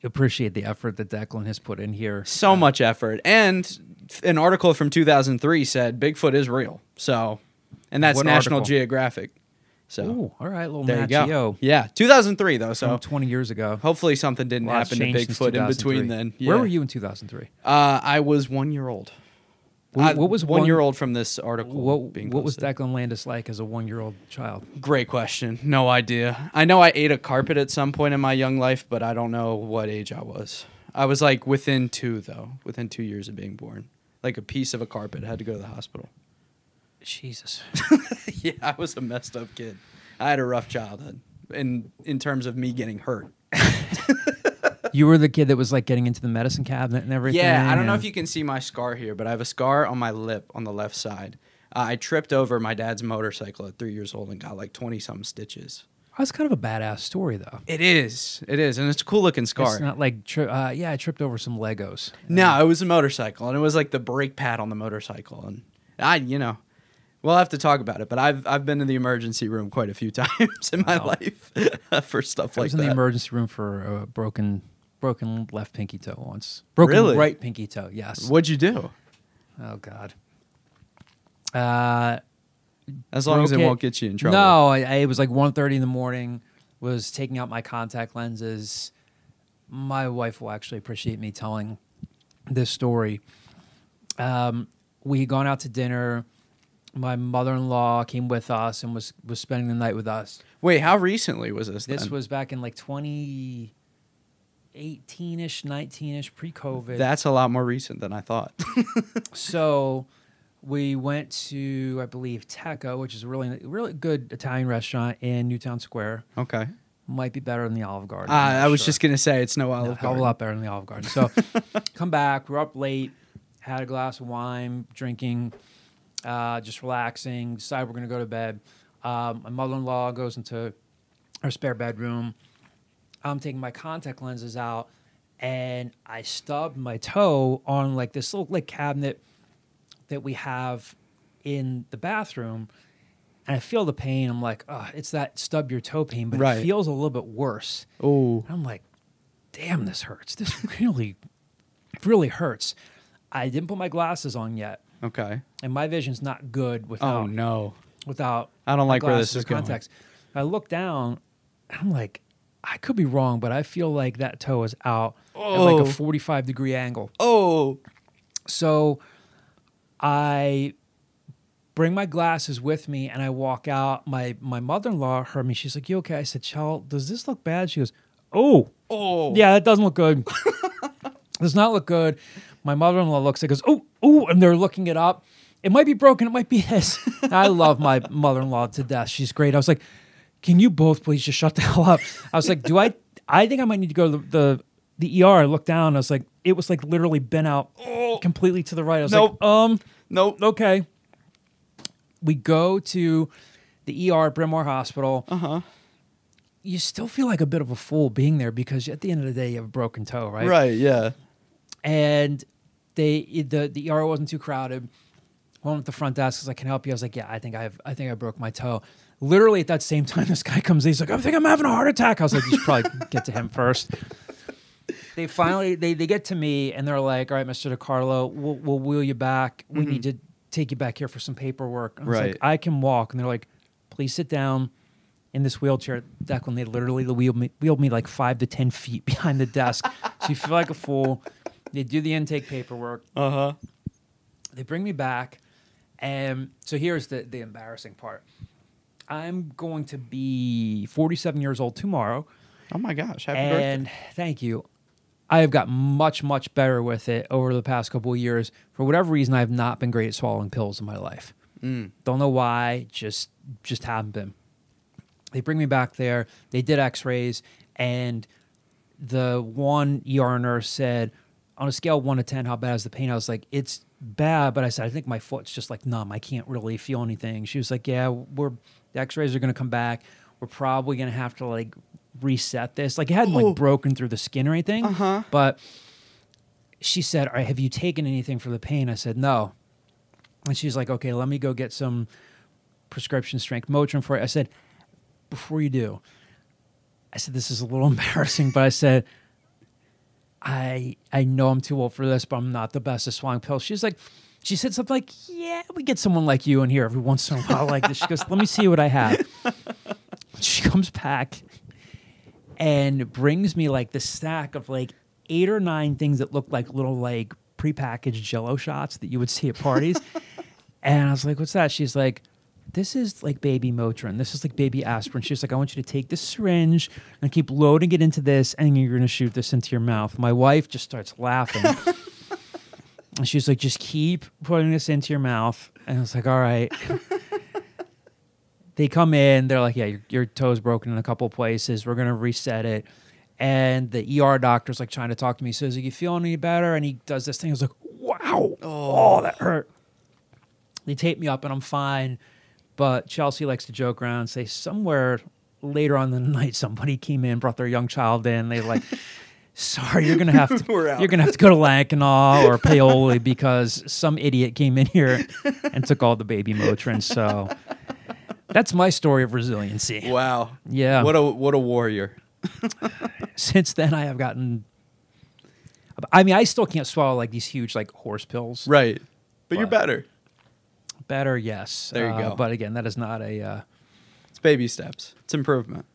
appreciate the effort that Declan has put in here. so much effort. And an article from 2003 said Bigfoot is real. So, and that's National article? Geographic. So Ooh, all right, little there you go. Geo Yeah, 2003 though. from So 20 years ago. hopefully something didn't Lots happen to Bigfoot in between then. Where were you in 2003? Uh, I was one year old. What, what was one, one year old from this article? What, what was. Declan Landis like as a one year old child? Great question. No idea. I know I ate a carpet at some point in my young life, but I don't know what age I was. I was like within two, though, within two years of being born. Like a piece of a carpet. I had to go to the hospital. Jesus. yeah, I was a messed up kid. I had a rough childhood in in terms of me getting hurt. you were the kid that was like getting into the medicine cabinet and everything. Yeah, I don't know if you can see my scar here, but I have a scar on my lip on the left side. I tripped over my dad's motorcycle at three years old and got like twenty some stitches. That's kind of a badass story, though. It is, it is, and it's a cool looking scar. It's not like, tri- uh, yeah, I tripped over some Legos. No, it was a motorcycle, and it was like the brake pad on the motorcycle, and I, you know, we'll have to talk about it. But I've I've been in the emergency room quite a few times in my Wow. life for stuff I like was in that. the emergency room for a broken, broken left pinky toe once. Broken Really? right pinky toe. Yes. What'd you do? Oh God. Uh, As long as it broke won't get you in trouble. No, I, I, it was like 1.30 in the morning. Was taking out my contact lenses. My wife will actually appreciate me telling this story. Um, we had gone out to dinner. My mother-in-law came with us and was was spending the night with us. Wait, how recently was this? This then? was back in like 2018ish, 19ish, pre-COVID. That's a lot more recent than I thought. So we went to, I believe, Teco, which is a really, really good Italian restaurant in Newtown Square. okay. Might be better than the Olive Garden. Uh, I was sure. just gonna say it's no No, Olive hell of a lot better than the Olive Garden. So come back. We're up late. Had a glass of wine, drinking, uh, just relaxing. Decide we're gonna go to bed. Um, my mother-in-law goes into her spare bedroom. I'm taking my contact lenses out, and I stubbed my toe on like this little like cabinet that we have in the bathroom. And I feel the pain. I'm like, oh, it's that stub your toe pain, but Right. it feels a little bit worse. Oh, I'm like, damn, this hurts. This really, really hurts. I didn't put my glasses on yet, okay. and my vision's not good without Oh no. without. I don't like where this is going. contacts. I look down, and I'm like, I could be wrong, but I feel like that toe is out at like Oh. a 45 degree angle. Oh. So I bring my glasses with me and I walk out. My my mother in law heard me. She's like, You okay? I said, Child, does this look bad? She goes, Oh, Oh. yeah, that doesn't look good. does not look good. My mother in law looks and goes, Oh, oh, and they're looking it up. It might be broken, it might be this. I love my mother in law to death. She's great. I was like, Can you both please just shut the hell up? I was like, Do I I think I might need to go to the the, the ER. I looked down, I was like, it was like literally bent out completely to the right. I was Nope. like, um, Nope. okay. We go to the ER at Bryn Mawr Hospital. Uh huh. You still feel like a bit of a fool being there because at the end of the day, you have a broken toe, right? Right. Yeah. And they the the ER wasn't too crowded. One at the front desk was like, "Can I help you?" I was like, "Yeah, I think I have. I think I broke my toe." Literally at that same time, this guy comes. in, He's like, "I think I'm having a heart attack." I was like, "You should probably get to him first. They finally they they get to me and they're like, "All right, Mister DiCarlo, we'll we'll wheel you back. We need to take you back here for some paperwork." I was Right. like, "I can walk," and they're like, "Please sit down." In this wheelchair, Declan, they literally wheeled me, wheeled me like five to ten feet behind the desk, so you feel like a fool. They do the intake paperwork. Uh huh. They bring me back, and so here's the the embarrassing part. I'm going to be 47 years old tomorrow, Oh my gosh. Happy birthday. and thank you. I have got much much better with it over the past couple of years. For whatever reason, I have not been great at swallowing pills in my life. Mm. Don't know why. Just just haven't been. They bring me back there. They did X-rays, and the one ER nurse said, on a scale of one to ten, how bad is the pain? I was like, it's bad, but I said I think my foot's just like numb. I can't really feel anything. She was like, yeah, we're the X-rays are going to come back. We're probably going to have to like reset this. Like it hadn't like broken through the skin or anything, Uh-huh. but she said, "All right, have you taken anything for the pain?" I said, "No." And she's like, "Okay, let me go get some prescription strength Motrin for it." I said, "Before you do," I said, "This is a little embarrassing," but I said, "I I know I'm too old for this, but I'm not the best at swallowing pills." She's like, she said something like, "Yeah, we get someone like you in here every once in a while like this." She goes, "Let me see what I have." She comes back and brings me like the stack of like eight or nine things that look like little like prepackaged jello shots that you would see at parties. and I was like, what's that? She's like, this is like baby Motrin. This is like baby aspirin. She's like, I want you to take this syringe and keep loading it into this, and you're going to shoot this into your mouth. My wife just starts laughing. and she's like, just keep putting this into your mouth. And I was like, all right. they come in, they're like, yeah, your, your toe's broken in a couple places. We're going to reset it. And the ER doctor's like trying to talk to me. He says, Are you feeling any better? And he does this thing. I was like, Wow. Oh, that hurt. They tape me up and I'm fine. But Chelsea likes to joke around and say somewhere later on the night somebody came in, brought their young child in. They like, sorry, you're gonna have to We're out." you're gonna have to go to Lankenau or Paoli because some idiot came in here and took all the baby Motrin. So that's my story of resiliency. Wow. Yeah. What a what a warrior. Since then, I have gotten. I mean, I still can't swallow like these huge like horse pills. Right. But, you're better. Better, yes. There you Uh, go. But again, that is not a. Uh, It's baby steps. It's improvement.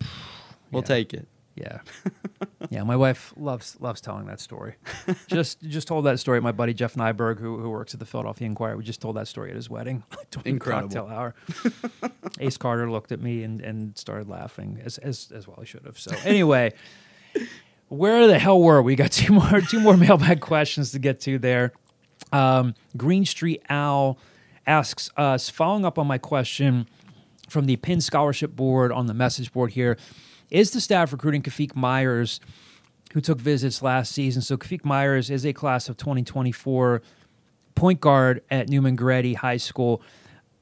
We'll Yeah. take it. Yeah, yeah. My wife loves loves telling that story. just just told that story. at My buddy Jeff Neiburg, who who works at the Philadelphia Inquirer, we just told that story at his wedding. Incredible. cocktail hour. Ace Carter looked at me and, and started laughing as as as well. He should have. So anyway, where the hell were we? Got two more two more mailbag questions to get to there. Um, Green Street Owl asks us, following up on my question from the Penn Scholarship Board on the message board here, is the staff recruiting Kafik Myers, who took visits last season? So Kafik Myers is a class of 2024 point guard at Neumann Goretti High School.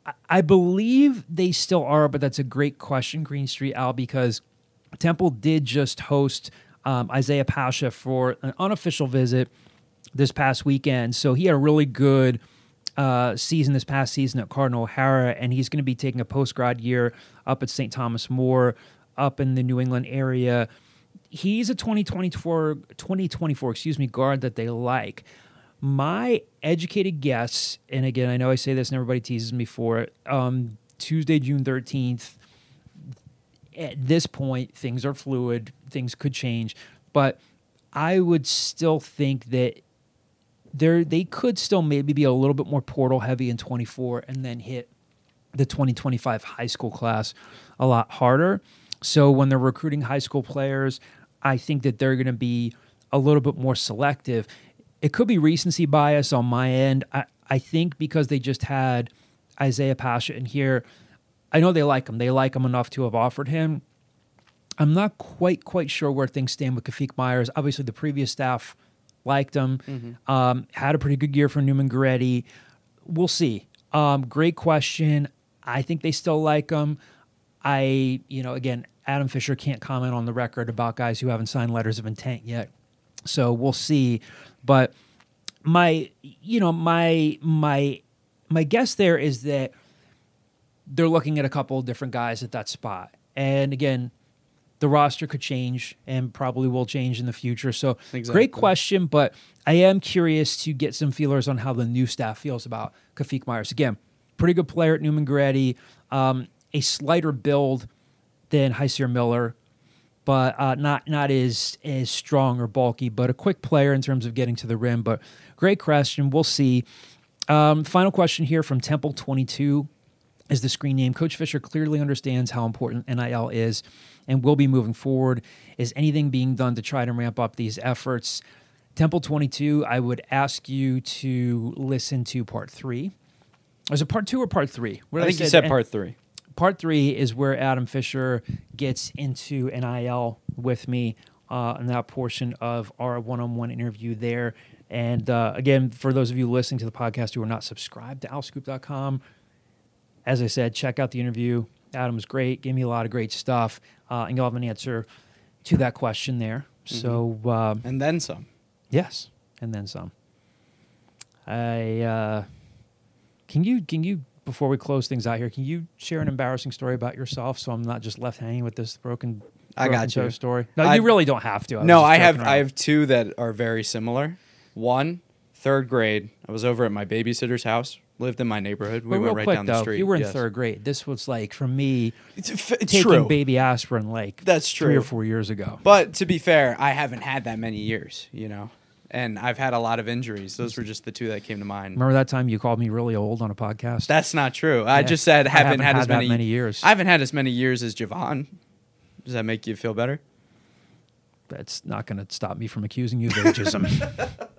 I- I believe they still are, but that's a great question, Green Street Owl, because Temple did just host um, Isaiah Pasha for an unofficial visit this past weekend. So he had a really good uh, season this past season at Cardinal O'Hara, and he's going to be taking a post grad year up at St. Thomas More, up in the New England area. He's a 2024, 2024, excuse me, guard that they like. My educated guess, and again, I know I say this and everybody teases me for it. Um, Tuesday, June 13th, at this point, things are fluid, things could change, but I would still think that there they could still maybe be a little bit more portal heavy in 24 and then hit the 2025 high school class a lot harder. So when they're recruiting high school players, I think that they're going to be a little bit more selective. It could be recency bias on my end. I, I think because they just had Isaiah Pasha in here, I know they like him. They like him enough to have offered him. I'm not quite quite sure where things stand with Kafik Myers. Obviously, the previous staff liked him. Um, had a pretty good year for Neumann Goretti. We'll see. Um, great question. I think they still like him. I, you know, again, Adam Fisher can't comment on the record about guys who haven't signed letters of intent yet. So we'll see. But my, you know, my my my guess there is that they're looking at a couple of different guys at that spot. And again, the roster could change and probably will change in the future. So Exactly. great question, but I am curious to get some feelers on how the new staff feels about Kafik Myers. Again, pretty good player at Neumann Goretti, um, a slighter build than Hysier Miller, but uh, not not as as strong or bulky, but a quick player in terms of getting to the rim. But great question. We'll see. Um, final question here from Temple Twenty Two is the screen name. Coach Fisher clearly understands how important NIL is and will be moving forward. Is anything being done to try to ramp up these efforts? Temple 22, I would ask you to listen to part three. Was it part two or part three? What I think you said part three. Part three is where Adam Fisher gets into NIL with me uh, in that portion of our one-on-one interview there. And uh, again, for those of you listening to the podcast who are not subscribed to owlscoop.com, as I said, check out the interview. Adam was great, gave me a lot of great stuff, uh, and you'll have an answer to that question there. So um, And then some. Yes, and then some. I uh, can you can you before we close things out here, can you share an embarrassing story about yourself so I'm not just left hanging with this broken, I broken got you. toe story? No, I- you really don't have to. was no, I have joking I have two that are very similar. One, third grade. I was over at my babysitter's house. Lived in my neighborhood. We But went right quick down though, the street. you were in Yes. third grade. This was like for me It's, f- it's taking true. baby aspirin like That's true. three or four years ago. But to be fair, I haven't had that many years, you know, and I've had a lot of injuries. Those were just the two that came to mind. Remember that time you called me really old on a podcast? That's not true. I Yeah. just said I haven't, haven't had, had as many, many years. I haven't had as many years as Javon. Does that make you feel better? That's not going to stop me from accusing you of ageism.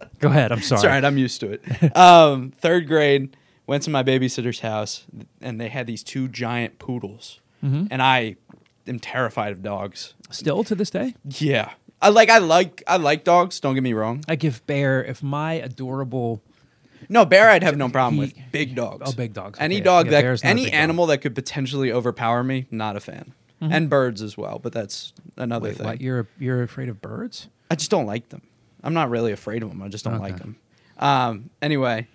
Go ahead. I'm sorry. It's all right. I'm used to it. um, third grade, went to my babysitter's house, and they had these two giant poodles, Mm-hmm. and I am terrified of dogs. Still to this day, Yeah, I like I like I like dogs. Don't get me wrong. I give Bear if my adorable No, bear I'd have no problem He- with. Big dogs. Oh, big dogs. Any Okay. dog Yeah, that bear's not a any big dog. animal that could potentially overpower me, not a fan. And birds as well, but that's another Wait, thing. what? You're you're afraid of birds? I just don't like them. I'm not really afraid of them. I just don't like Okay. them. Um, anyway,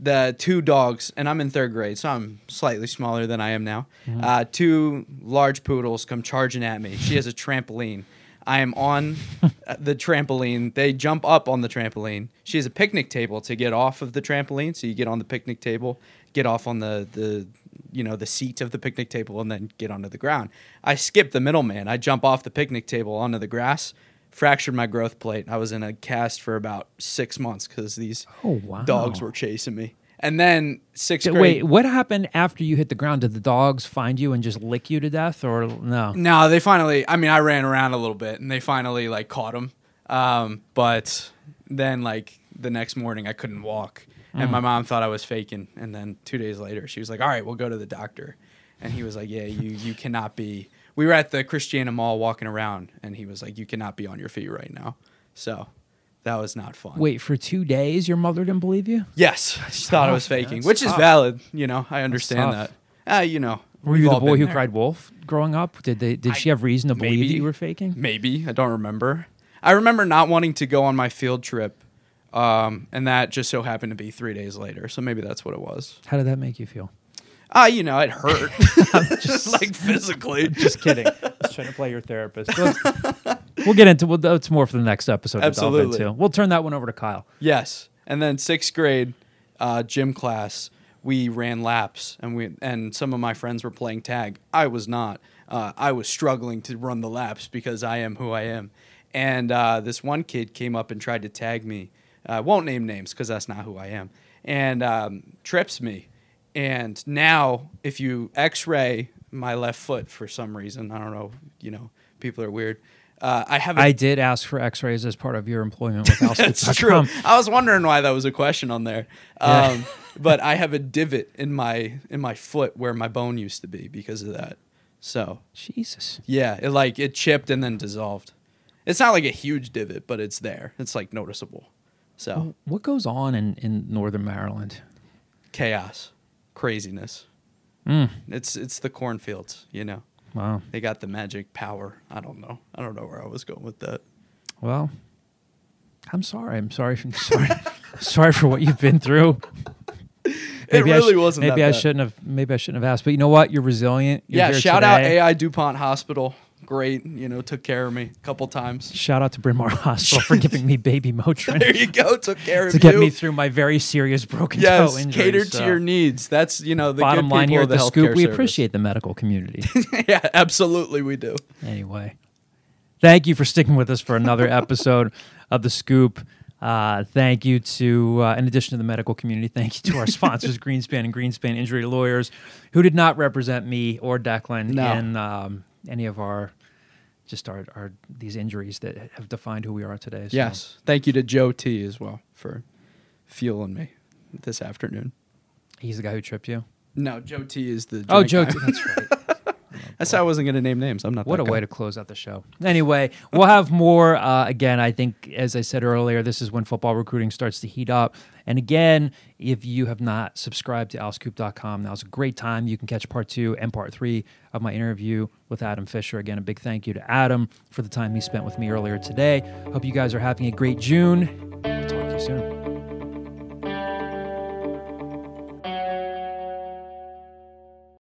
the two dogs, and I'm in third grade, so I'm slightly smaller than I am now. Mm-hmm. Uh, two large poodles come charging at me. She has a trampoline. I am on the trampoline. They jump up on the trampoline. She has a picnic table to get off of the trampoline. So you get on the picnic table, get off on the the you know the seat of the picnic table, and then get onto the ground. I skip the middleman. I jump off the picnic table onto the grass. Fractured my growth plate. I was in a cast for about six months because these Oh, wow. dogs were chasing me. And then sixth grade. Wait, what happened after you hit the ground? Did the dogs find you and just lick you to death, or no? No, they finally. I mean, I ran around a little bit, and they finally like caught him. Um, but then, like the next morning, I couldn't walk, and my mom thought I was faking. And then two days later, she was like, "All right, we'll go to the doctor." And he was like, "Yeah, you you cannot be." We were at the Christiana Mall walking around, and he was like, "You cannot be on your feet right now." So that was not fun. Wait, for two days, your mother didn't believe you? Yes, I just thought I was faking, That's which is valid. You know, I understand tough. that. Uh, you know, Were you the boy who there. cried wolf growing up? Did they? Did she have reason to believe that you were faking? Maybe I don't remember. I remember not wanting to go on my field trip, um, and that just so happened to be three days later. So maybe that's what it was. How did that make you feel? Ah, you know, it hurt, just like physically. Just kidding. I was trying to play your therapist. We'll get into. Well, that's more for the next episode. Absolutely. into. We'll turn that one over to Kyle. Yes, and then sixth grade uh, gym class, we ran laps, and we and some of my friends were playing tag. I was not. Uh, I was struggling to run the laps because I am who I am. And uh, this one kid came up and tried to tag me. I won't name names because that's not who I am. And um, trips me. And now, if you X-ray my left foot for some reason, I don't know. You know, people are weird. Uh, I have. I did ask for X-rays as part of your employment with that's true. I was wondering why that was a question on there. Yeah. Um, but I have a divot in my in my foot where my bone used to be because of that. So Jesus. yeah, it like it chipped and then dissolved. It's not like a huge divot, but it's there. It's like noticeable. So What goes on in, in Northern Maryland? chaos, craziness. Mm. It's it's the cornfields, you know. Wow. They got the magic power. I don't know. I don't know where I was going with that. Well, I'm sorry. I'm sorry. I'm sorry. sorry for what you've been through. It I really sh- wasn't Maybe I bad. shouldn't have. Maybe I shouldn't have asked. But you know what? You're resilient. You're yeah, shout out. AI DuPont Hospital. Great, you know, took care of me a couple times. Shout out to Bryn Mawr Hospital for giving me baby Motrin There you go. Took care of me. to get me through my very serious broken yes, toe injury. catered so to your needs. That's you know the bottom good line here at the Scoop. We service. appreciate the medical community. yeah, absolutely, we do. anyway, thank you for sticking with us for another episode of the Scoop. Uh, thank you to, uh, in addition to the medical community, thank you to our sponsors, Greenspan and Greenspan Injury Lawyers, who did not represent me or Declan No. in um, any of our just our, our these injuries that have defined who we are today. So Yes, thank you to Joe T as well for fueling me this afternoon. he's the guy who tripped you. No, Joe T is the. Oh, Joe, guy. T- that's right. That's how I wasn't going to name names. I'm not. What a guy. way to close out the show. Anyway, we'll have more. Uh, again, I think, as I said earlier, this is when football recruiting starts to heat up. And again, if you have not subscribed to owlscoop.com, now's a great time. You can catch part two and part three of my interview with Adam Fisher. Again, a big thank you to Adam for the time he spent with me earlier today. Hope you guys are having a great June. I'll talk to you soon.